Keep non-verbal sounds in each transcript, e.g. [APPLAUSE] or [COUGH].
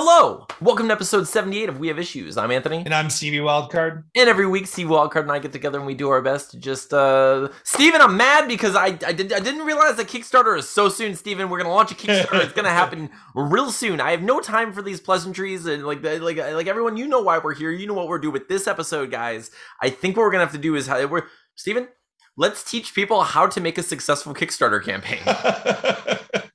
Hello! Welcome to episode 78 of We Have Issues. I'm Anthony. And I'm Stevie Wildcard. And every week, Steve Wildcard and I get together and we do our best to just, uh... Steven, I'm mad because I, I, did, I didn't realize that Kickstarter is so soon, Steven. We're gonna launch a Kickstarter. it's gonna [LAUGHS] happen real soon. I have no time for these pleasantries and, like, like, like everyone, you know why we're here. You know what we're doing with this episode, guys. I think what we're gonna have to do is... How, we're Steven, let's teach people how to make a successful Kickstarter campaign. [LAUGHS]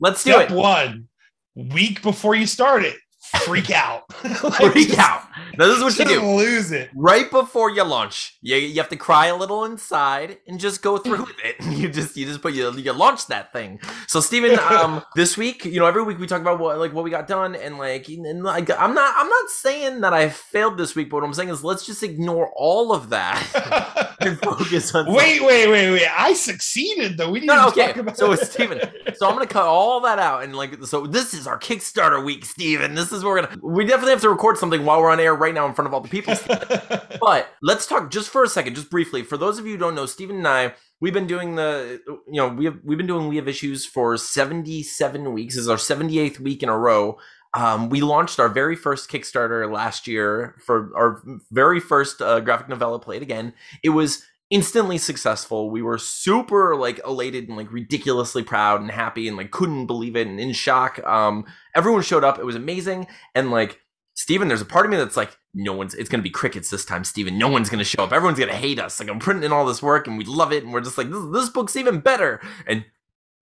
let's do Step it. one week before you start it, freak out. [LAUGHS] like, freak out. Now, this is what you do. Lose it right before you launch. You, you have to cry a little inside and just go through [LAUGHS] with it. [LAUGHS] You just you just put you you launch that thing. So Steven, um, this week, you know, every week we talk about what like what we got done and like and like I'm not I'm not saying that I failed this week, but what I'm saying is let's just ignore all of that and focus on. Wait, wait, wait, wait! I succeeded though. We didn't no, okay. talk about. So Steven, so I'm gonna cut all that out and like so this is our Kickstarter week, Steven. This is where we're gonna we definitely have to record something while we're on air right now in front of all the people. [LAUGHS] but let's talk just for a second, just briefly. For those of you who don't know, Steven and I, we've been doing the, you know, we have we've been doing we have issues for 77 weeks. This is our 78th week in a row. Um, we launched our very first Kickstarter last year for our very first uh, graphic novella. Play It Again. It was instantly successful. We were super like elated and like ridiculously proud and happy and like couldn't believe it and in shock. Um, everyone showed up. It was amazing and like Steven, there's a part of me that's like, no one's, it's to be crickets this time, Steven. No one's to show up. Everyone's to hate us. Like, I'm printing in all this work and we love it. And we're just like, this, this book's even better. And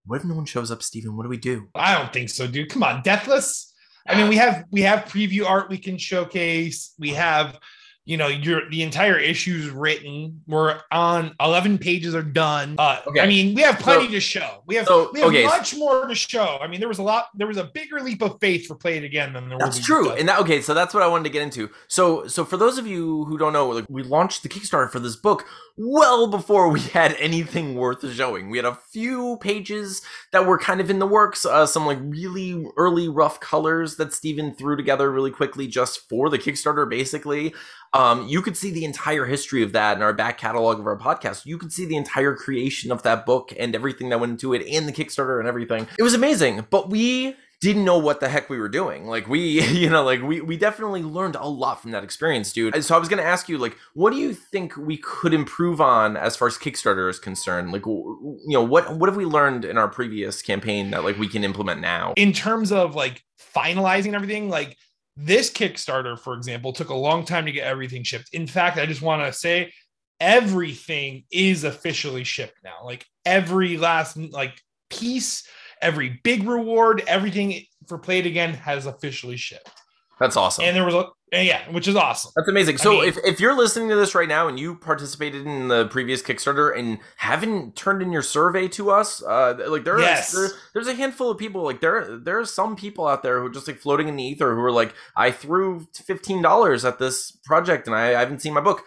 what if no one shows up, Steven? What do we do? I don't think so, dude. Come on, Deathless. I mean, we have we have preview art we can showcase. We have you know your the entire issue's written we're on 11 pages are done uh, okay. i mean we have plenty so, to show we have, so, we have okay. much more to show i mean there was a lot there was a bigger leap of faith for play it again than there was. that's true and that, okay so that's what i wanted to get into so so for those of you who don't know like we launched the kickstarter for this book well before we had anything worth showing we had a few pages that were kind of in the works uh, some like really early rough colors that steven threw together really quickly just for the kickstarter basically um, you could see the entire history of that in our back catalog of our podcast. You could see the entire creation of that book and everything that went into it and the Kickstarter and everything. It was amazing, but we didn't know what the heck we were doing. Like we, [LAUGHS] you know, like we we definitely learned a lot from that experience, dude. So I was going to ask you like what do you think we could improve on as far as Kickstarter is concerned? Like you know, what what have we learned in our previous campaign that like we can implement now? In terms of like finalizing everything, like this Kickstarter, for example, took a long time to get everything shipped. In fact, I just want to say everything is officially shipped now. Like every last like piece, every big reward, everything for Play It Again has officially shipped. That's awesome. And there was a yeah, which is awesome. That's amazing. So I mean, if, if you're listening to this right now and you participated in the previous Kickstarter and haven't turned in your survey to us, uh, like there yes. there, there's a handful of people like there there are some people out there who are just like floating in the ether who are like I threw fifteen dollars at this project and I, I haven't seen my book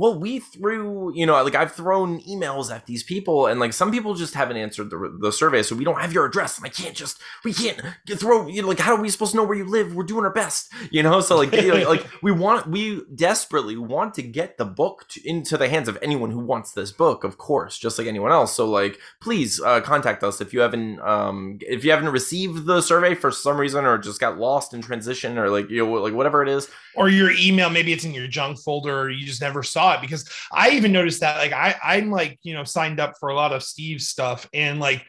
well we threw you know like i've thrown emails at these people and like some people just haven't answered the, the survey so we don't have your address. And i can't just we can't throw you know like how are we supposed to know where you live? We're doing our best you know? So like you know, like [LAUGHS] we want we desperately want to get the book to, into the hands of anyone who wants this book of course just like anyone else. So like please uh, contact us if you haven't um if you haven't received the survey for some reason or just got lost in transition or like you know like whatever it is. Or your email maybe it's in your junk folder or you just never saw it because i even noticed that like i i'm like you know signed up for a lot of steve's stuff and like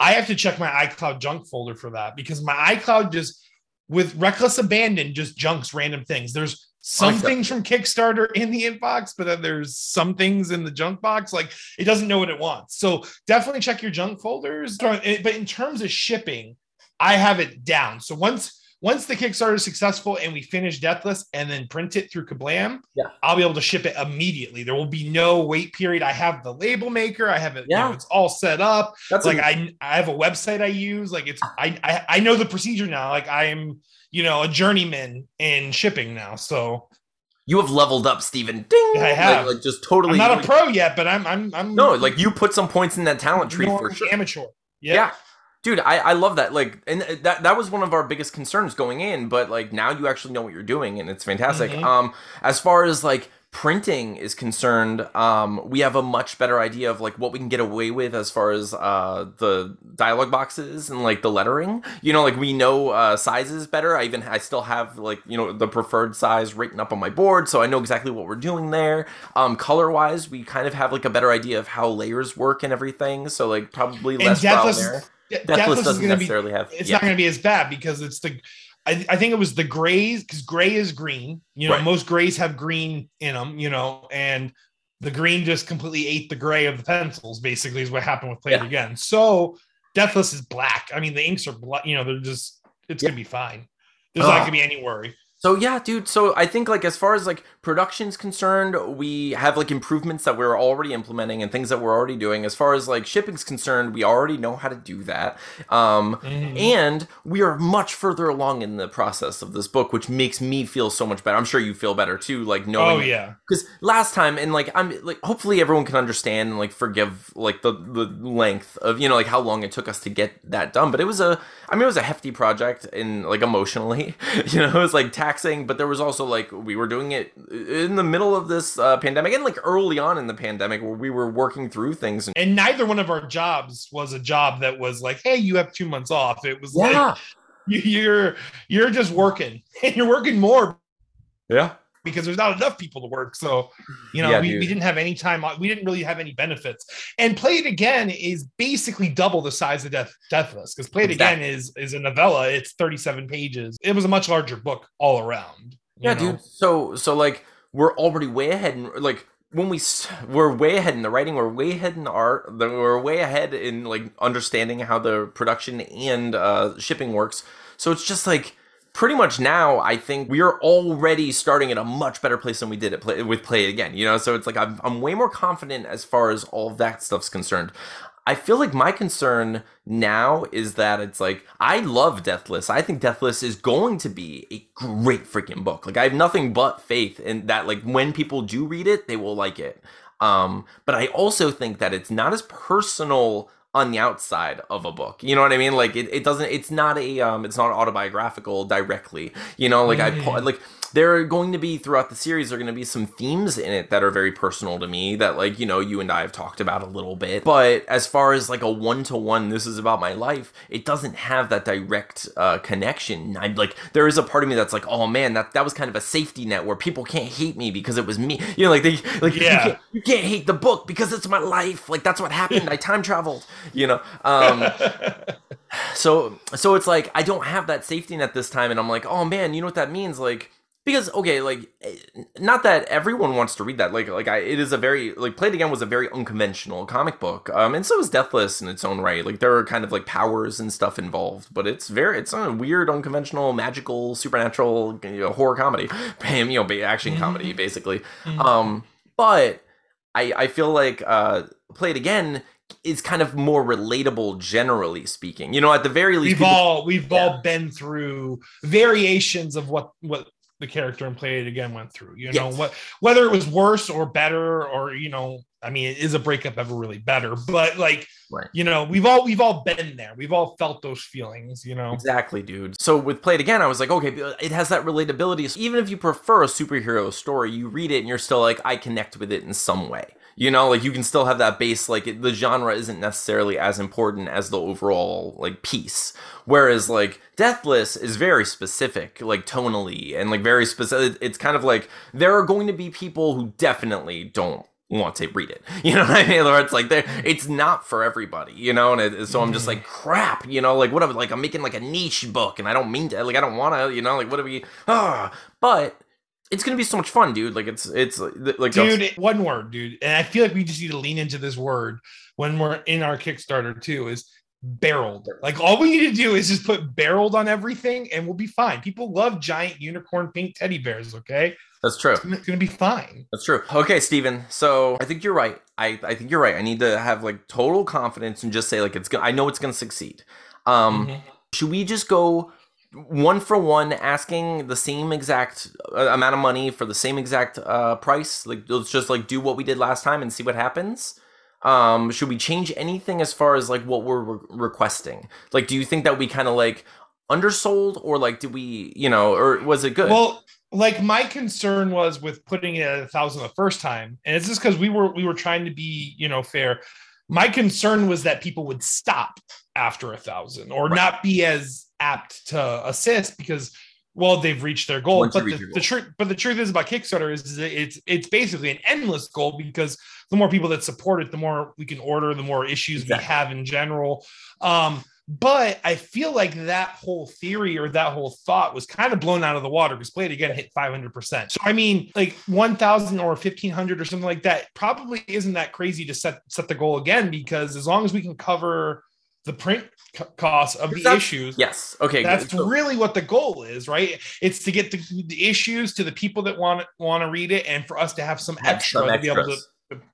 i have to check my icloud junk folder for that because my icloud just with reckless abandon just junks random things. There's some things from kickstarter in the inbox but then there's some things in the junk box. Like it doesn't know what it wants. So definitely check your junk folders. But in terms of shipping i have it down. So once once the Kickstarter is successful and we finish Deathless and then print it through Kablam, yeah. I'll be able to ship it immediately. There will be no wait period. I have the label maker. I have it. Yeah. You know, it's all set up. That's like I. I have a website I use. Like it's I, I I know the procedure now. Like I am you know a journeyman in shipping now. So you have leveled up, Steven. Ding! I have. Like, like just totally. I'm not a pro yet, but I'm I'm I'm no like you put some points in that talent tree for sure. Amateur. Yeah. yeah dude I, I love that like and that that was one of our biggest concerns going in but like now you actually know what you're doing and it's fantastic mm-hmm. um as far as like printing is concerned, um, we have a much better idea of like what we can get away with as far as uh, the dialogue boxes and like the lettering. You know, like we know uh, sizes better. I even I still have like you know the preferred size written up on my board, so I know exactly what we're doing there. Um, color wise, we kind of have like a better idea of how layers work and everything. So like probably less brown there. Deathless, Deathless is doesn't gonna necessarily be, have. It's yeah. not going to be as bad because it's the. I, I think it was the grays because gray is green. You know, Right. most grays have green in them. You know, and the green just completely ate the gray of the pencils. Basically, is what happened with Play It Yeah. Again. So Deathless is black. I mean, the inks are black. You know, they're just. It's going to be fine. There's not uh, going to be any worry. So yeah, dude. So I think like as far as like production's concerned, we have like improvements that we're already implementing and things that we're already doing. As far as like shipping's concerned, we already know how to do that. Um, Mhm. and we are much further along in the process of this book, which makes me feel so much better. I'm sure you feel better too, like knowing Oh yeah. because last time and like i'm like hopefully everyone can understand and like forgive like the the length of you know like how long it took us to get that done but it was a i mean it was a hefty project and like emotionally [LAUGHS] you know it was like taxing but there was also like we were doing it in the middle of this uh, pandemic and like early on in the pandemic where we were working through things and And neither one of our jobs was a job that was like, "Hey, you have two months off." It was like yeah. [LAUGHS] You- you're you're just working, [LAUGHS] and you're working more. Yeah because there's not enough people to work. So, you know, Yeah, we, we didn't have any time. We didn't really have any benefits. And Play It Again is basically double the size of Death Deathless because Play It. Again is is a novella. It's 37 pages. It was a much larger book all around. yeah know? dude so so like we're already way ahead in like when we s- we're way ahead in the writing we're way ahead in the art we're way ahead in like understanding how the production and uh shipping works so it's just like pretty much now i think we are already starting at a much better place than we did at play with play it again you know so it's like i'm, I'm way more confident as far as all that stuff's concerned I feel like my concern now is that it's like I love Deathless. I think Deathless is going to be a great freaking book. Like I have nothing but faith in that like when people do read it, they will like it. Um but I also think that it's not as personal on the outside of a book. You know what I mean? Like it, it doesn't it's not a um it's not autobiographical directly. You know, like I Mhm. like there are going to be throughout the series there are going to be some themes in it that are very personal to me that like you know you and i have talked about a little bit. But as far as like a one-to-one this is about my life it doesn't have that direct uh, connection. I'm like there is a part of me that's like oh man that that was kind of a safety net where people can't hate me because it was me. [LAUGHS] You know like they like you, Yeah. can't, you can't hate the book because it's my life. Like that's what happened. I time traveled you know? Um [LAUGHS] so so it's like I don't have that safety net this time, and I'm like, oh man, you know what that means? Like because okay, like eh, not that everyone wants to read that. Like like I, it is a very like Play It Again was a very unconventional comic book, um, and so is Deathless in its own right. Like there are kind of like powers and stuff involved, but it's very it's a weird, unconventional, magical, supernatural you know, horror comedy, [LAUGHS] you know, action comedy basically. Mhm. Um, but I I feel like uh, Play It Again is kind of more relatable generally speaking. You know, at the very least, we've people- all we've Yeah. all been through variations of what what the character and Play It Again went through. You know Yes. what whether it was worse or better or you know I mean is a breakup ever really better? But like Right. you know we've all we've all been there. We've all felt those feelings. You know. Exactly, dude. So with Play It Again, I was like, okay, it has that relatability. So even if you prefer a superhero story, you read it and you're still like, I connect with it in some way. You know, like you can still have that base. Like it, the genre isn't necessarily as important as the overall like piece. Whereas like Deathless is very specific, like tonally and like very specific. It's kind of like there are going to be people who definitely don't want to read it. [LAUGHS] You know what I mean? Or it's like there, it's not for everybody. You know, and it, so I'm just like crap. You know, like what? am- Like I'm making like a niche book, and I don't mean to. Like I don't want to. You know, like what do we? Ah, but it's gonna be so much fun, dude. Like it's it's like dude one word dude and i feel like we just need to lean into this word when we're in our kickstarter too is barreled like all we need to do is just put barreled on everything and we'll be fine people love giant unicorn pink teddy bears okay That's true. it's gonna, it's gonna be fine That's true. Okay, Steven. So I think you're right. I, I think you're right. I need to have like total confidence and just say like it's gonna. I know it's gonna succeed. Um, Mhm. should we just go one for one, asking the same exact uh, amount of money for the same exact uh, price? Like let's just like do what we did last time and see what happens. Um, should we change anything as far as like what we're re- requesting? Like, do you think that we kind of like undersold or like did we you know or was it good Well, like my concern was with putting it at a thousand the first time, and it's just because we were we were trying to be you know fair. My concern was that people would stop after a thousand or Right. not be as apt to assist because well they've reached their goal. Once But the, the truth but the truth is about Kickstarter is that it's it's basically an endless goal because the more people that support it, the more we can order, the more issues Exactly. we have in general. Um, but I feel like that whole theory or that whole thought was kind of blown out of the water because Play It Again hit 500%. So, I mean, like 1,000 or 1,500 or something like that probably isn't that crazy to set, set the goal again because as long as we can cover the print co- costs of the issues, yes. Okay that's good. Really what the goal is, right? It's to get the, the issues to the people that want want to read it and for us to have some have extra some to be able to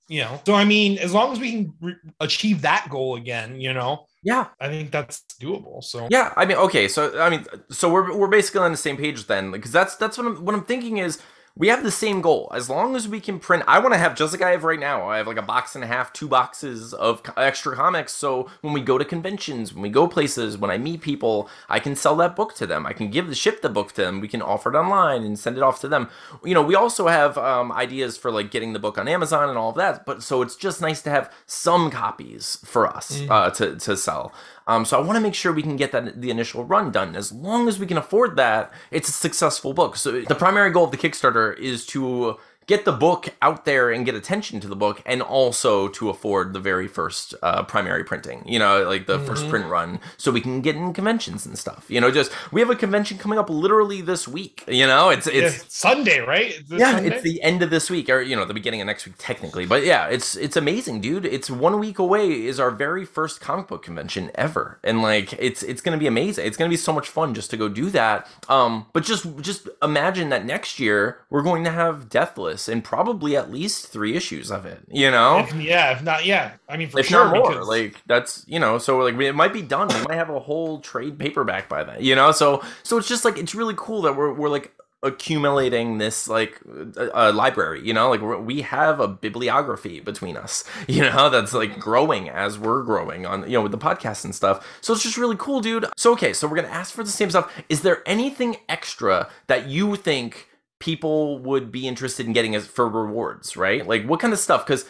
you know so i mean as long as we can re- achieve that goal again you know yeah. I think that's doable so. Yeah, I mean, okay, so I mean, so we're we're basically on the same page then, because that's that's what I'm what I'm thinking is we have the same goal. As long as we can print, I want to have just like I have right now. I have like a box and a half, two boxes of extra comics. So when we go to conventions, when we go places, when I meet people, I can sell that book to them. I can give the ship the book to them. We can offer it online and send it off to them. You know, we also have um, ideas for like getting the book on Amazon and all of that. But so it's just nice to have some copies for us Mhm. uh, to to sell. Um, so I want to make sure we can get that the initial run done. As long as we can afford that, it's a successful book. So the primary goal of the Kickstarter is to get the book out there and get attention to the book, and also to afford the very first uh, primary printing. You know, like the first Mhm. print run, so we can get in conventions and stuff. You know, just we have a convention coming up literally this week. You know, it's it's it's sunday right Is this yeah, Sunday? it's the end of this week, or you know, the beginning of next week, technically. But yeah, it's it's amazing, dude. It's one week away is our very first comic book convention ever, and like it's it's gonna be amazing. It's gonna be so much fun just to go do that. Um, but just just imagine that next year we're going to have Deathless and probably at least three issues of it. You know, If- yeah if not yeah i mean for if sure not more. because- Like that's you know, so like it might be done. We might have a whole trade paperback by then. You know, so so it's just like it's really cool that we're we're like accumulating this like a, uh, library. You know, like we're, we have a bibliography between us. [LAUGHS] You know, that's like growing as we're growing on you know with the podcast and stuff. So it's just really cool, dude. So okay, so we're gonna ask for the same stuff. Is there anything extra that you think? People would be interested in getting as for rewards right like what kind of stuff because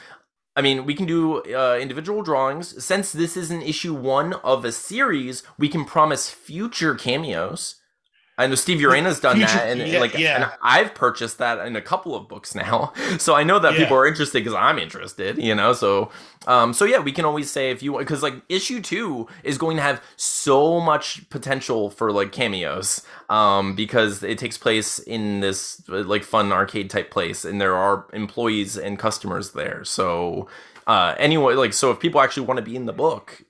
I mean, we can do uh, individual drawings. Since this is an issue one of a series, we can promise future cameos. I know Steve Urena's done Future- that, and yeah, like, yeah. and I've purchased that in a couple of books now, [LAUGHS] so I know that Yeah. people are interested because I'm interested, you know. So, um, so yeah, we can always say if you want, because like issue two is going to have so much potential for like cameos, um, because it takes place in this like fun arcade type place, and there are employees and customers there. So, uh, anyway, like so, if people actually want to be in the book,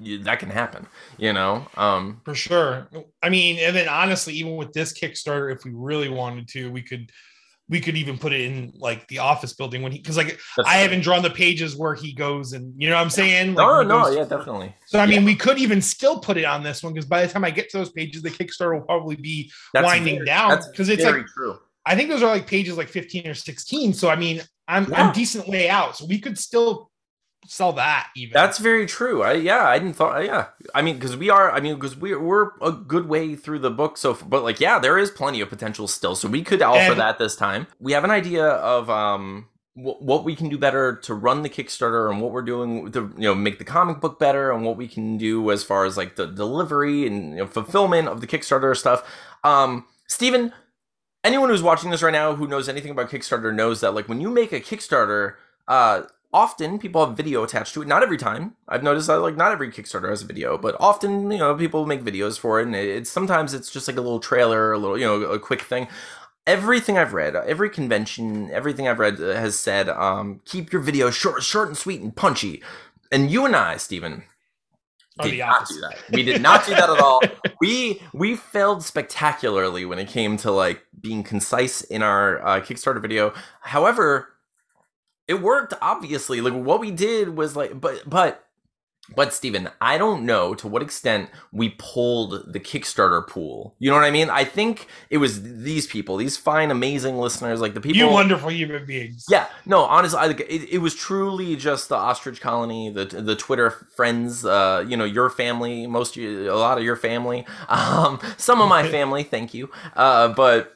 you, that can happen, you know. Um, for sure i mean and then honestly even with this kickstarter if we really wanted to we could we could even put it in like the office building when he because like that's- i haven't drawn the pages where he goes and you know what i'm saying like No, no, goes- yeah, definitely. so i mean we could even still put it on this one because by the time i get to those pages the kickstarter will probably be That's winding very- down because it's very like true. i think those are like pages like 15 or 16 so i mean i'm Yeah. i'm decent way out so we could still sell that even That's very true. I yeah, I didn't thought yeah. I mean, because we are. I mean, because we're we're a good way through the book. So, but like yeah, there is plenty of potential still. So we could offer And- that this time. We have an idea of um wh- what we can do better to run the Kickstarter and what we're doing to you know make the comic book better and what we can do as far as like the delivery and you know, fulfillment of the Kickstarter stuff. Um, Stephen, anyone who's watching this right now who knows anything about Kickstarter knows that like when you make a Kickstarter, uh, often people have video attached to it. Not every time. I've noticed that like not every Kickstarter has a video, but often you know people make videos for it, and it's sometimes it's just like a little trailer, a little you know a quick thing. Everything I've read, every convention, everything I've read uh, has said, um, keep your video short, short and sweet and punchy. And you and I, Stephen, did not do that. We did not do that at all. [LAUGHS] We we failed spectacularly when it came to like being concise in our uh, Kickstarter video. However, it worked obviously. Like what we did was like, but but But Steven, I don't know to what extent we pulled the Kickstarter pool. You know what I mean? I think it was these people, these fine, amazing listeners, like the people. You wonderful human beings. Yeah, no, honestly, I, it, it was truly just the ostrich colony, the the Twitter friends, uh, you know, your family, most, a lot of your family, [LAUGHS] um, some of my [LAUGHS] family. Thank you, uh, but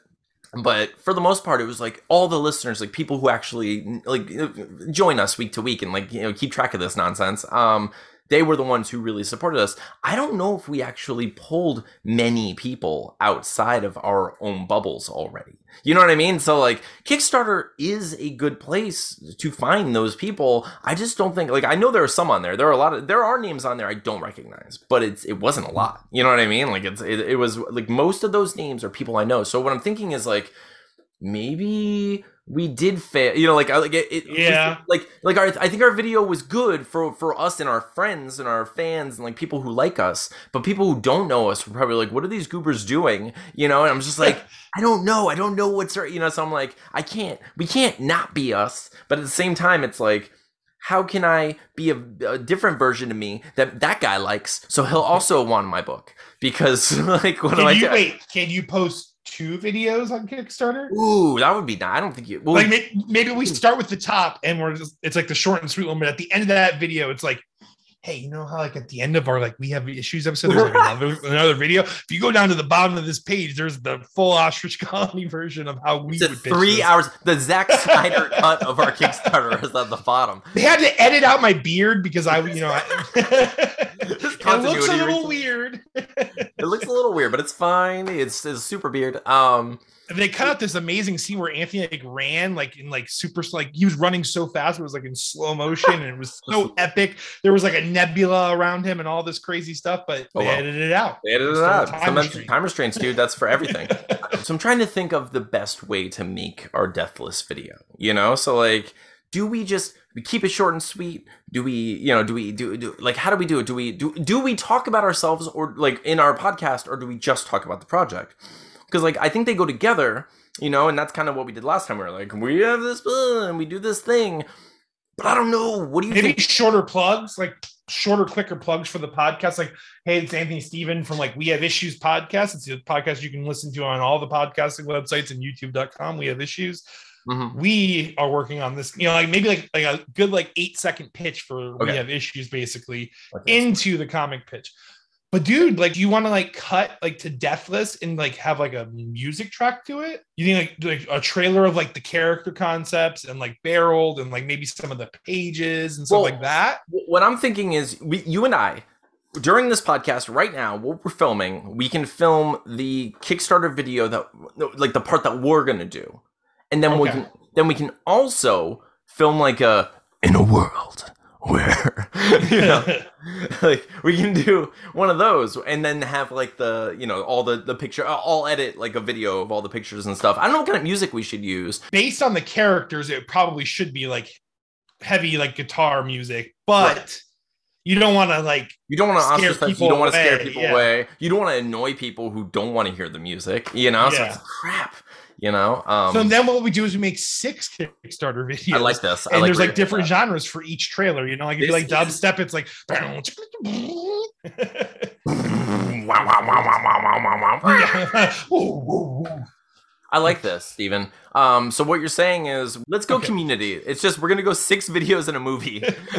but for the most part it was like all the listeners like people who actually like join us week to week and like you know keep track of this nonsense. Um they were the ones who really supported us. I don't know if we actually pulled many people outside of our own bubbles already. You know what I mean? So like Kickstarter is a good place to find those people. I just don't think like I know there are some on there. There are a lot of there are names on there I don't recognize, but it's it wasn't a lot. You know what I mean? Like it's it, it was like most of those names are people I know. So what I'm thinking is like maybe we did fail you know like like it, it yeah. like like our i think our video was good for for us and our friends and our fans and like people who like us but people who don't know us were probably like what are these goobers doing? You know and i'm just like [LAUGHS] i don't know i don't know what's right you know so i'm like i can't we can't not be us. But at the same time it's like how can i be a, a different version of me that that guy likes so he'll also want my book? Because [LAUGHS] like what can am i you, wait can you post two videos on Kickstarter? Ooh, that would be nice. I don't think you. Well, like maybe, maybe we start with the top and we're just, it's like the short and sweet one, but at the end of that video, it's like, hey, you know how like at the end of our like we have issues episode, there's like another, another video. If you go down to the bottom of this page, there's the full ostrich colony [LAUGHS] version of how we would three this. hours. The Zack [LAUGHS] Snyder cut of our Kickstarter is at the bottom. They had to edit out my beard because I, you know, I, [LAUGHS] it looks a little reason. weird. It looks a little weird, but it's fine. It's, it's super beard. Um, they cut out this amazing scene where Anthony like ran like in like super like he was running so fast it was like in slow motion and it was so [LAUGHS] epic. There was like a nebula around him and all this crazy stuff, but Oh, they edited it out. they edited it Still out. time Time, restraint. time restraints, dude. That's for everything. [LAUGHS] so I'm trying to think of the best way to make our deathless video. You know, so like, do we just we keep it short and sweet? Do we, you know, do we do, do like how do we do it? Do we do do we talk about ourselves or like in our podcast, or do we just talk about the project? Because like I think they go together, you know, and that's kind of what we did last time. We were like, we have this and we do this thing, but I don't know. What do you Maybe think? shorter plugs, like shorter, quicker plugs for the podcast. Like, hey, it's Anthony Steven from like We Have Issues podcast. It's a podcast you can listen to on all the podcasting websites and youtube.com. We have issues. Mhm. We are working on this, you know, like maybe like like a good like eight second pitch for Okay. We Have Issues, basically. This. into the comic pitch. But dude, like, do you want to like cut like to Deathless and like have like a music track to it? You think like, like a trailer of like the character concepts and like barreled and like maybe some of the pages and stuff Well, like that? what I'm thinking is, we, you and I, during this podcast right now, what we're filming, we can film the Kickstarter video that, like the part that we're gonna do, and then we can, then we can also film like a in a world where, [LAUGHS] you know, [LAUGHS] like we can do one of those, and then have like the, you know, all the the picture. Uh, I'll edit like a video of all the pictures and stuff. I don't know what kind of music we should use. Based on the characters, it probably should be like heavy like guitar music, but Right. you don't want to like You don't want to Scare ostracize. You people don't want to scare away, people yeah. away. You don't want to annoy people who don't want to hear the music. You know, so Yeah. it's crap. You know. Um, so then what we do is we make six Kickstarter videos. I like this. I and there's like different going genres for each trailer. You know, like if you like dubstep, it's like that. [LAUGHS] I like this, Steven. Um, so what you're saying is, let's go Okay. community. It's just we're gonna go six videos in a movie, [LAUGHS]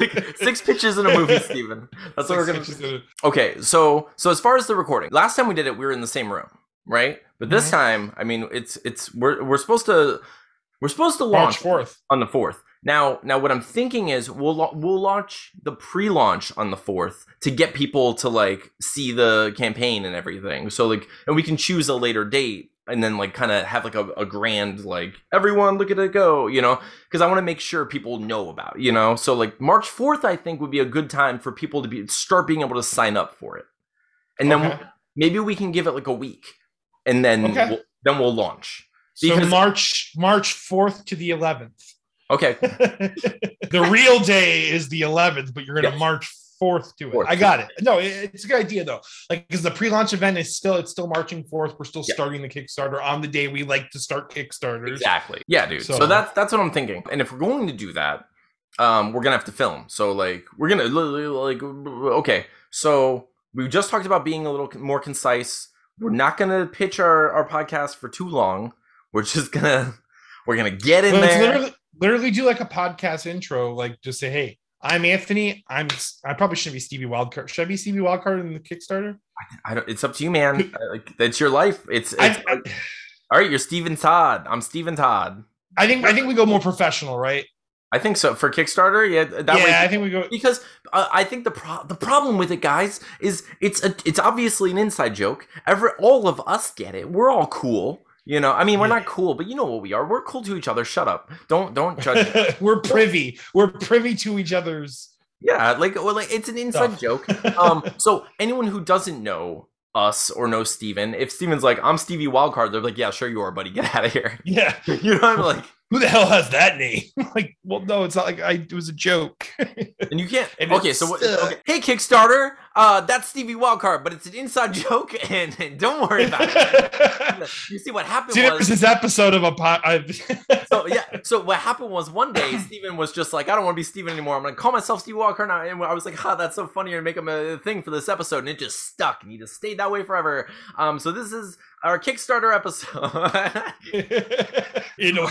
like, six pitches in a movie, [LAUGHS] Steven. That's what we're gonna. Six Okay, so so as far as the recording, last time we did it, we were in the same room, right? But this Mhm. time, I mean, it's it's we're we're supposed to we're supposed to launch fourth. on the fourth. Now, now, what I'm thinking is we'll we'll launch the pre-launch on the fourth to get people to like see the campaign and everything. So like, and we can choose a later date and then like kind of have like a, a grand like everyone look at it go, you know? Because I want to make sure people know about, it, you know. So like March fourth, I think would be a good time for people to be start being able to sign up for it, and then Okay. we'll, maybe we can give it like a week, and then Okay. we'll, then we'll launch. So March March fourth to the eleventh. Okay, [LAUGHS] the real day is the eleventh, but you're gonna Yes. March fourth to it. Fourth. I got it. No, it- it's a good idea though. Like because the pre-launch event is still it's still marching fourth. We're still Yeah. starting the Kickstarter on the day we like to start Kickstarters. Exactly. Yeah, dude. So, So- that's that's what I'm thinking. And if we're going to do that, um, we're gonna have to film. So like, we're gonna like, okay. So we just talked about being a little more concise. We're not gonna pitch our our podcast for too long. We're just gonna [LAUGHS] we're gonna get in there. literally, literally do like a podcast intro, like just say, "Hey, I'm Anthony. I'm. I probably shouldn't be Stevie Wildcard. Should I be Stevie Wildcard in the Kickstarter? I don't. It's up to you, man. Uh, Like that's your life. It's. it's I, I, all right. You're Steven Todd. I'm Steven Todd. I think. I think we go more professional, right? I think so for Kickstarter. Yeah, that yeah, way. I think we go. because uh, I think the pro- the problem with it, guys, is it's a it's obviously an inside joke. Every all of us get it. We're all cool. You know, I mean, we're Yeah. not cool, but you know what we are. We're cool to each other. Shut up. Don't don't judge. [LAUGHS] we're privy. We're privy to each other's. yeah, like well, like it's an inside Stuff. joke. [LAUGHS] Um, so anyone who doesn't know us or know Steven, if Steven's like, I'm Stevie Wildcard, they're like, yeah, sure you are, buddy. Get out of here. Yeah. [LAUGHS] You know, I'm like, Who the hell has that name? [LAUGHS] like, well, no, it's not like I. It was a joke. [LAUGHS] and you can't. And okay, so what? uh, Okay. Hey, Kickstarter, uh, that's Stevie Wildcard, but it's an inside [LAUGHS] joke, and, and don't worry about it. You see what happened See, was this episode of a pod. So yeah. So what happened was one day Steven was just like, I don't want to be Steven anymore. I'm gonna call myself Steve Walker now. And I was like, ha, that's so funny and make him a thing for this episode. And it just stuck and he just stayed that way forever. Um, so this is our Kickstarter episode. You [LAUGHS] know,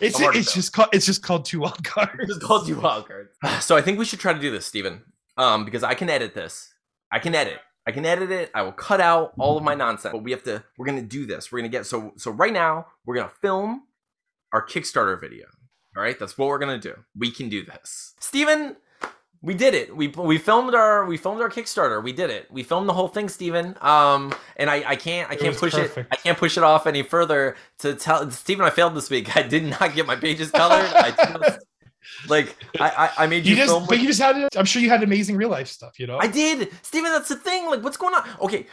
it's it's just called it's just called two wild cards. it's called you Wildcard. [SIGHS] So I think we should try to do this, Stephen, Um, because I can edit this. I can edit. I can edit it. I will cut out all of my nonsense. But we have to. We're gonna do this. We're gonna get so so right now. We're gonna film our Kickstarter video. All right, that's what we're gonna do. We can do this, Steven. We did it. We we filmed our we filmed our Kickstarter. We did it. We filmed the whole thing, Stephen. Um, and I I can't I can't was push it. I can't push it off any further to tell Stephen, I failed this week. [LAUGHS] I did not get my pages colored. I just like I I, I made you, You just, film. but you just had. It. I'm sure you had amazing real life stuff. You know. I did, Stephen. That's the thing. Like, what's going on? Okay.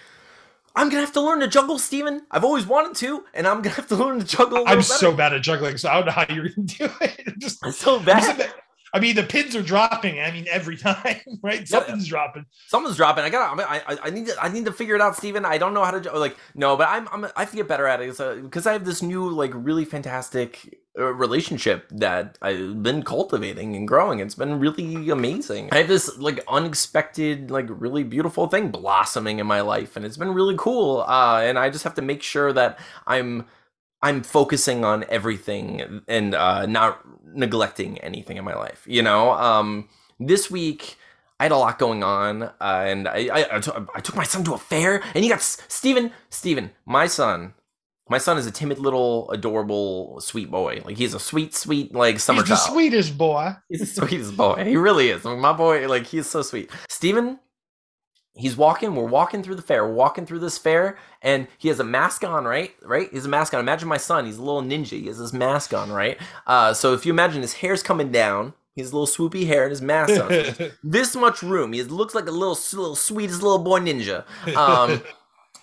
I'm gonna have to learn to juggle, Steven. I've always wanted to, and I'm gonna have to learn to juggle. I'm little so bad at juggling, so I don't know how you're gonna [LAUGHS] do it. I'm just, I'm so I'm bad. just- I mean, the pins are dropping. I mean, every [LAUGHS] time, right? Something's dropping. Someone's dropping. I gotta. I, I, I need to. I need to figure it out, Steven. I don't know how to. Like, no, but I'm. I'm. I have to get better at it because I have this new, like, really fantastic uh, relationship that I've been cultivating and growing. It's been really amazing. I have this like unexpected, like, really beautiful thing blossoming in my life, and it's been really cool. Uh, and I just have to make sure that I'm. I'm focusing on everything and uh, not neglecting anything in my life. You know, um, this week I had a lot going on, uh, and I, I, I, took, my son to a fair, and he got S- Steven. Steven, my son. My son is a timid little, adorable, sweet boy. Like he's a sweet, sweet, like summer He's the sweetest boy. He's the sweetest boy. He really is. I my boy, like he's so sweet. Steven, he's walking. We're walking through the fair. We're walking through this fair, and he has a mask on, right? Right? he's a mask on. Imagine my son. He's a little ninja. He has his mask on, right? Uh, so if you imagine his hair's coming down, he has a little swoopy hair and his mask on. [LAUGHS] this much room. He looks like a little, little sweetest little boy ninja. Um,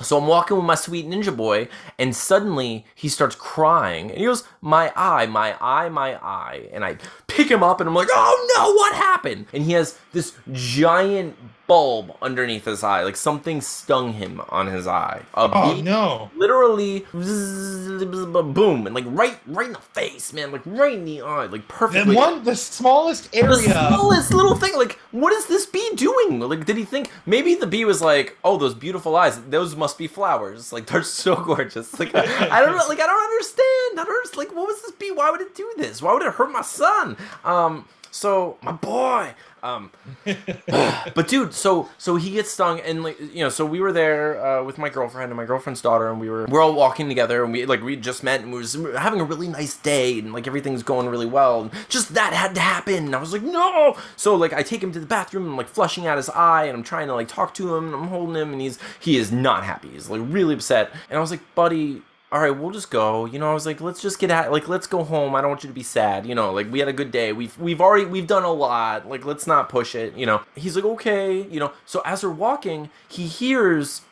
so I'm walking with my sweet ninja boy, and suddenly he starts crying, and he goes, "My eye, my eye, my eye!" And I pick him up, and I'm like, "Oh no, what happened?" And he has this giant bulb underneath his eye, like something stung him on his eye. A oh bee no! literally boom and like right right in the face man like right in the eye like The perfectly one, the smallest area, the smallest little thing like what is this bee doing? Like did he think maybe the bee was like oh those beautiful eyes those must be flowers. [LAUGHS] Like they're so gorgeous. Like i, I don't know like i don't understand. I don't understand like what was this bee? Why would it do this? Why would it hurt my son? Um so my boy um [SIGHS] but dude so so he gets stung and like you know so we were there uh, with my girlfriend and my girlfriend's daughter and we were we're all walking together and we like we just met and we was having a really nice day and like everything's going really well and just that had to happen and i was like no! So like i take him to the bathroom and I'm like flushing out his eye and i'm trying to like talk to him and i'm holding him and he's he is not happy. He's like really upset. And i was like buddy all right, we'll just go. You know, I was like, let's just get at like let's go home. I don't want you to be sad. You know, like we had a good day. We've we've already we've done a lot. Like let's not push it. You know. He's like, okay. You know. So as we're walking, he hears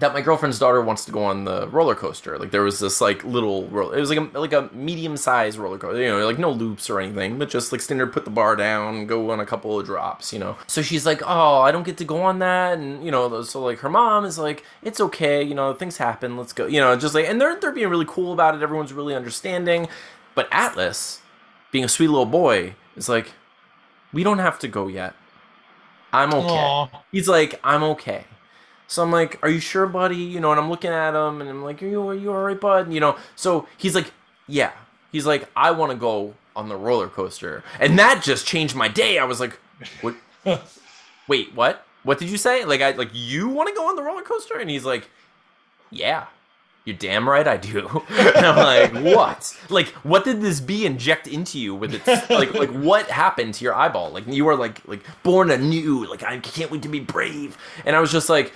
that my girlfriend's daughter wants to go on the roller coaster. Like there was this like little roller. It was like a like a medium sized roller coaster. You know, like no loops or anything, but just like standard. Put the bar down, go on a couple of drops. You know. So she's like, oh, I don't get to go on that, and you know, so like her mom is like, it's okay. You know, things happen. Let's go. You know, just like, and they're they're being really cool about it. Everyone's really understanding. But Atlas, being a sweet little boy, is like, we don't have to go yet. I'm okay. Aw. He's like, I'm okay. So I'm like, are you sure, buddy? You know, and I'm looking at him and I'm like, are you, are you all right, bud? You know, so he's like, yeah. He's like, I want to go on the roller coaster. And that just changed my day. I was like, what? [LAUGHS] Wait, what? What did you say? Like, I like you want to go on the roller coaster? And he's like, yeah. You're damn right I do. [LAUGHS] and I'm like, what? Like, what did this bee inject into you with its like like [LAUGHS] what happened to your eyeball? Like you were like like born anew, like I can't wait to be brave. And I was just like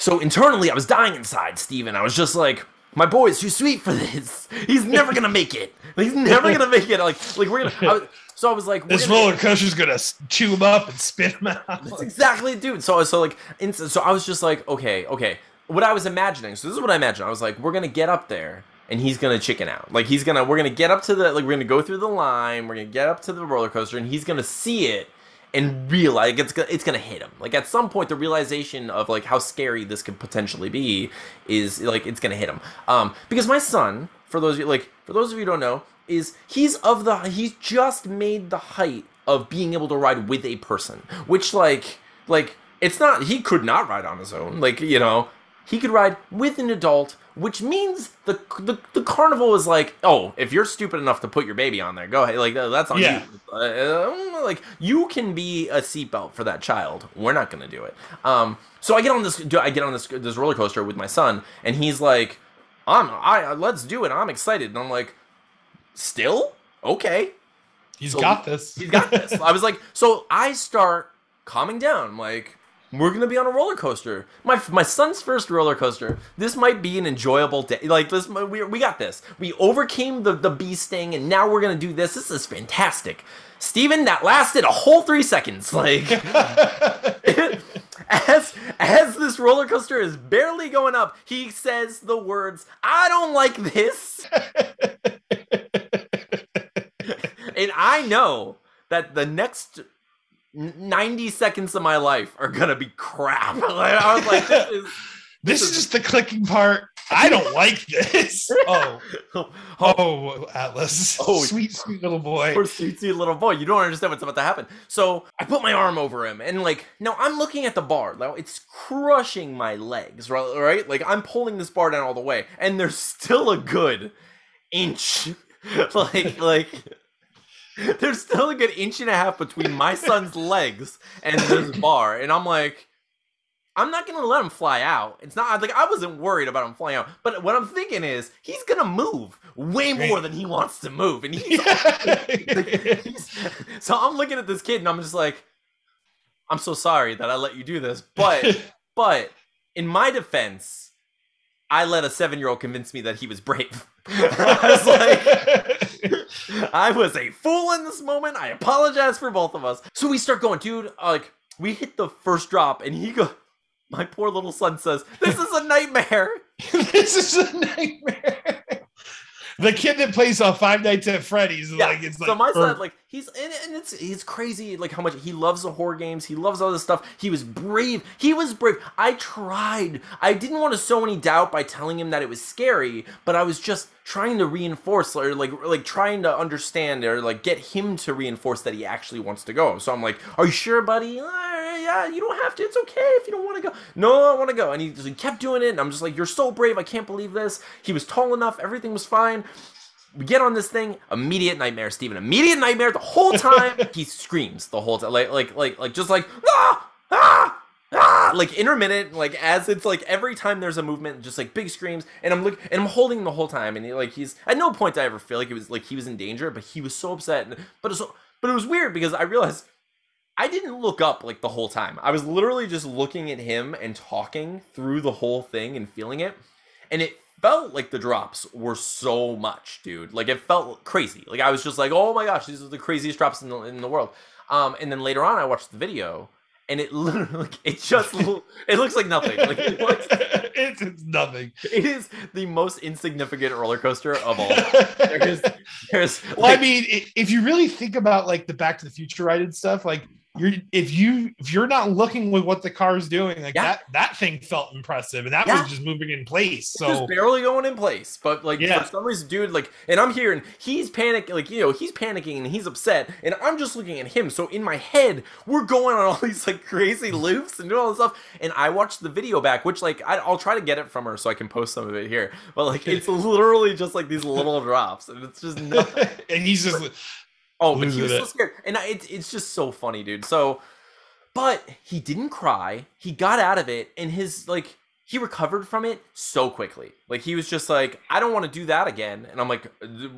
so internally I was dying inside, Steven. I was just like, my boy is too sweet for this. He's never gonna make it. He's never gonna make it. Like like we're gonna I was, so I was like, This gonna- roller coaster's gonna chew him up and spit him out. that's exactly, dude. So, so like, so I was just like, okay, okay. What I was imagining. So this is what I imagined. I was like, we're gonna get up there, and he's gonna chicken out. Like he's gonna, we're gonna get up to the, like we're gonna go through the line. We're gonna get up to the roller coaster, and he's gonna see it and realize it's gonna, it's gonna hit him. Like at some point, the realization of like how scary this could potentially be is like it's gonna hit him. Um, because my son, for those of you like, for those of you who don't know, is he's of the he's just made the height of being able to ride with a person, which like like it's not he could not ride on his own. Like you know he could ride with an adult, which means the the, the carnival is like oh if you're stupid enough to put your baby on there, go ahead like that's on Yeah. you. Uh, like you can be a seatbelt for that child. We're not gonna do it. Um, so I get on this I get on this this roller coaster with my son, and he's like, I'm I let's do it. I'm excited, and I'm like, still okay. He's So- got this. He's got this. [LAUGHS] I was like, so I start calming down. I'm like, we're gonna be on a roller coaster. My my son's first roller coaster. This might be an enjoyable day. Like this, we, we got this. We overcame the the bee sting, and now we're gonna do this. This is fantastic. Steven, that lasted a whole three seconds. [LAUGHS] Like [LAUGHS] as as this roller coaster is barely going up, he says the words, "I don't like this." [LAUGHS] and I know that the next 90 seconds of my life are gonna be crap. [LAUGHS] Like, I was like, this is [LAUGHS] this is just the clicking part. I don't [LAUGHS] like this. Oh, oh, oh, Atlas. Oh. sweet, sweet little boy. poor sweet, sweet little boy. You don't understand what's about to happen. So I put my arm over him, and like now I'm looking at the bar. Now it's crushing my legs? Right? Like I'm pulling this bar down all the way, and there's still a good inch, like like. [LAUGHS] There's still a good inch and a half between my son's legs and this [CLEARS THROAT] bar, and I'm like, I'm not gonna let him fly out. It's not like I wasn't worried about him flying out, but what I'm thinking is he's gonna move way more than he wants to move, and he's [LAUGHS] [LAUGHS] He's- so I'm looking at this kid and I'm just like, I'm so sorry that I let you do this, but but in my defense, I let a seven year old convince me that he was brave. I was like, I was a fool in this moment. I apologize for both of us. So we start going, dude. uh, Like we hit the first drop, and he go. My poor little son says, "This is a nightmare." [LAUGHS] [LAUGHS] this is a nightmare. The kid that plays on Five Nights at Freddy's, Yeah. like it's like so my son, like he's and, and it's he's crazy, like how much he loves the horror games. He loves all this stuff. He was brave. He was brave. I tried. I didn't want to sow any doubt by telling him that it was scary, but I was just trying to reinforce or like like trying to understand or like get him to reinforce that he actually wants to go. So I'm like, "Are you sure, buddy? "Uh, yeah, you don't have to. It's okay if you don't want to go." No, I want to go. And he just he kept doing it, and I'm just like, "You're so brave. I can't believe this." He was tall enough. Everything was fine. We get on this thing, immediate nightmare, Steven. Immediate nightmare the whole time. [LAUGHS] he screams the whole time, like, like, like, like, just like, ah, ah, ah, like intermittent, like as it's like every time there's a movement, just like big screams. And I'm look, and I'm holding the whole time, and he, like he's at no point did I ever feel like it was like he was in danger, but he was so upset. And, but so, but it was weird because I realized I didn't look up like the whole time. I was literally just looking at him and talking through the whole thing and feeling it. And it felt like the drops were so much, dude. Like it felt crazy. Like I was just like, oh my gosh, these are the craziest drops in the in the world. Um, and then later on, I watched the video, and it [LAUGHS] literally, like, it just, it looks like nothing. Like it, looks, [LAUGHS] it's, it's nothing. it is the most insignificant roller coaster of all. There's, [LAUGHS] there's, well, I mean, if you really think about like the Back to the Future ride and stuff, like you're if you if you're not looking with what the car is doing, like Yeah. that that thing felt impressive, and that Yeah. was just moving in place. Just So barely going in place, but like Yeah. for some reason, dude, like, and I'm here and he's panicking, like you know, he's panicking and he's upset, and I'm just looking at him. So in my head, we're going on all [LAUGHS] these like crazy loops and doing all this stuff, and I watched the video back, which like I, I'll try to get it from her so I can post some of it here, but like [LAUGHS] it's literally just like these little drops, and it's just [LAUGHS] nothing. and he's just Oh, but he was so scared, and I- it's it's just so funny, dude. So, but he didn't cry. He got out of it, and his like he recovered from it so quickly. Like he was just like, I don't want to do that again, and I'm like,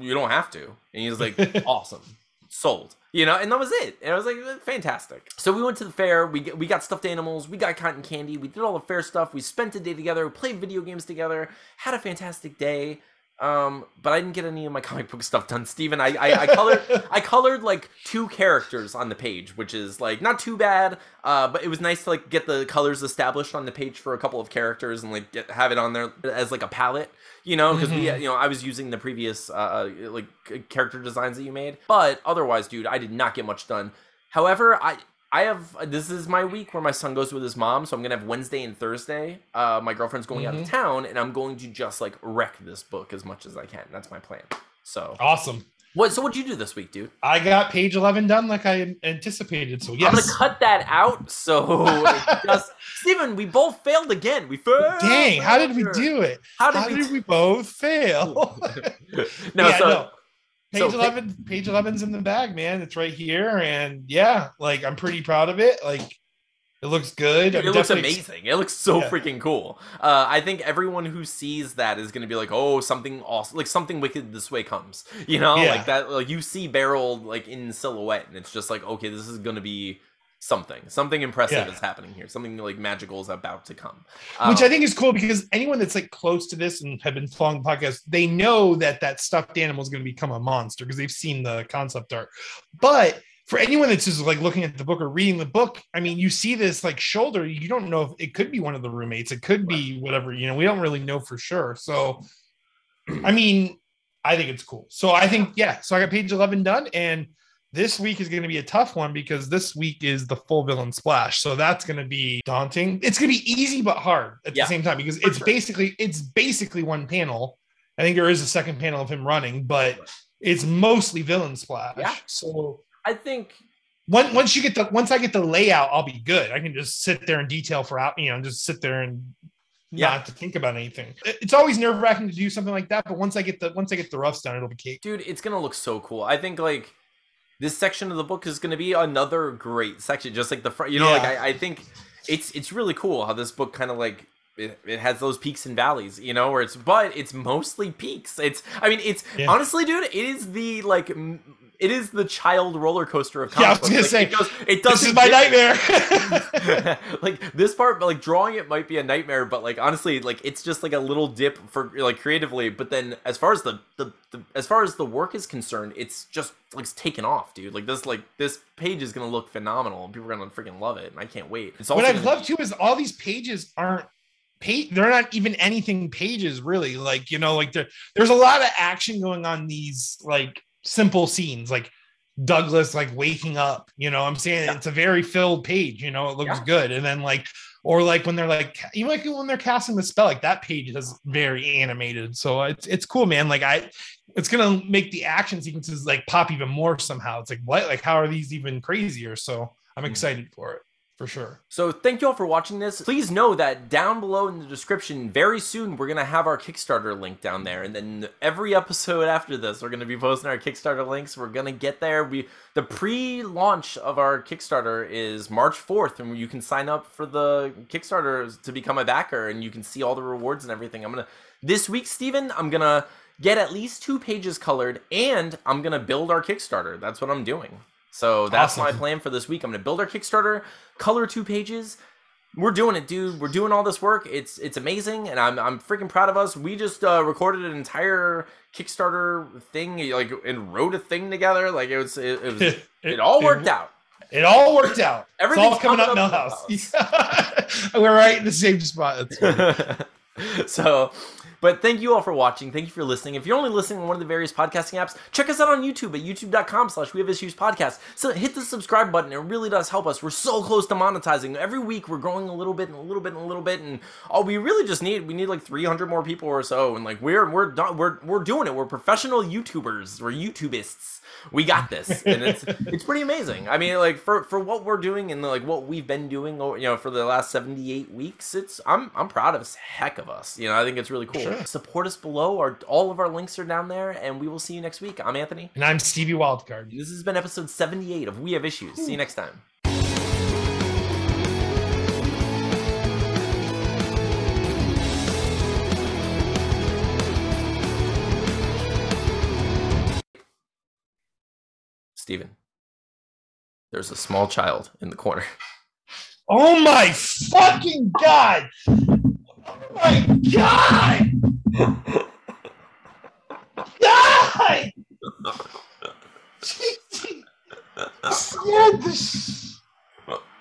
you don't have to. And he was like, [LAUGHS] awesome, sold. You know, and that was it. And I was like, fantastic. So we went to the fair. We we got stuffed animals. We got cotton candy. We did all the fair stuff. We spent a day together. We Played video games together. Had a fantastic day. Um, but I didn't get any of my [LAUGHS] comic book stuff done, Steven. I, I, I colored [LAUGHS] I colored like two characters on the page, which is like not too bad. Uh, but it was nice to like get the colors established on the page for a couple of characters and like get, have it on there as like a palette, you know, because we Mhm. you know I was using the previous uh like character designs that you made. But otherwise, dude, I did not get much done. However, I I have this is my week where my son goes with his mom, so I'm gonna have Wednesday and Thursday. Uh, my girlfriend's going out of Mhm. town, and I'm going to just like wreck this book as much as I can. That's my plan. So awesome. what? So what'd you do this week, dude? I got page 11 done like I anticipated. So yes, I'm gonna cut that out. So [LAUGHS] just Steven, we both failed again. We failed. Dang, how did we do it? How did How we? did we both fail? [LAUGHS] no, yeah, so no. Page so 11 page 11's in the bag, man. It's right here and yeah, like I'm pretty proud of it. Like it looks good. Dude, it looks amazing. It looks so Yeah. freaking cool. Uh, I think everyone who sees that is gonna be like, "Oh, something awesome! Like something wicked this way comes." [LAUGHS] You know, Yeah. like that. Like you see Barrel like in silhouette, and it's just like, okay, this is gonna be something. Something impressive Yeah. is happening here. Something like magical is about to come. which Um, I think is cool because anyone that's like close to this and have been following the podcast, they know that that stuffed animal is going to become a monster because they've seen the concept art. But for anyone that's just like looking at the book or reading the book, I mean, you see this like shoulder, you don't know if it could be one of the roommates, it could be whatever, you know, we don't really know for sure. So, I mean, I think it's cool. So I think, yeah, so I got page 11 done and this week is going to be a tough one because this week is the full villain splash. So that's going to be daunting. It's going to be easy but hard at Yeah, the same time because it's sure. basically it's basically one panel. I think there is a second panel of him running, but it's mostly villain splash. Yeah. So I think once once you get the once I get the layout, I'll be good. I can just sit there and detail for out, you know, just sit there and Yeah. not to think about anything. It's always nerve wracking to do something like that, but once I get the once I get the roughs done, it'll be cake. dude it's gonna look so cool i think like this section of the book is gonna be another great section just like the front you know like I, I think it's it's really cool how this book kind of like it, it has those peaks and valleys you know where it's but it's mostly peaks it's i mean it's Yeah. honestly dude it is the like m- it is the child roller coaster of Yeah, I comic was gonna Like, it goes it This doesn't is my nightmare. [LAUGHS] like this part like drawing it might be a nightmare but like honestly like it's just like a little dip for like creatively but then as far as the the, the as far as the work is concerned it's just like it's taken off dude. Like this like this page is gonna look phenomenal and people are gonna freaking love it and i can't wait. It's also what I gonna- love too is all these pages aren't page they're not even anything pages really. Like you know like there's a lot of action going on these like simple scenes like douglas like waking up you know i'm saying Yeah. it's a very filled page you know it looks Yeah. good. And then like or like when they're like even like when they're casting the spell like that page is very animated. So it's it's cool man. Like i it's gonna make the action sequences like pop even more somehow. It's like what? Like how are these even crazier? So i'm Mhm. excited for it for sure So thank you all for watching this. Please know that down below in the description, very soon we're gonna have our Kickstarter link down there, and then every episode after this, we're gonna be posting our Kickstarter links. We're gonna get there. We the pre-launch of our Kickstarter is March fourth, and you can sign up for the Kickstarter to become a backer, and you can see all the rewards and everything. I'm gonna this week, Steven, I'm gonna get at least two pages colored, and I'm gonna build our Kickstarter. That's what I'm doing. So that's Awesome. my plan for this week. I'm gonna build our Kickstarter, color two pages. We're doing it, dude. We're doing all this work. It's it's amazing, and I'm I'm freaking proud of us. We just uh, recorded an entire Kickstarter thing, like and wrote a thing together. Like it was it, it was [LAUGHS] it all worked out. It all worked out. It's Everything's all coming up coming Milhouse. up [LAUGHS] We're right in the same spot. [LAUGHS] So But thank you all for watching. Thank you for listening. If you're only listening on one of the various podcasting apps, check us out on YouTube at youtube.com slash we have issues podcast. So hit the subscribe button. It really does help us. We're so close to monetizing. Every week we're growing a little bit and a little bit and a little bit. And all we really just need, we need like 300 more people or so. And like we're, we're, we're, we're doing it. We're professional YouTubers. We're YouTubists we got this [LAUGHS] and it's it's pretty amazing i mean like for for what we're doing and like what we've been doing you know for the last 78 weeks it's i'm i'm proud of us. heck of us you know i think it's really cool sure. Support us below our all of our links are down there and we will see you next week i'm anthony and i'm stevie wildcard this has been episode 78 of we have issues see you next time Steven, there's a small child in the corner. Oh my fucking god! Oh my god! God! yeah, this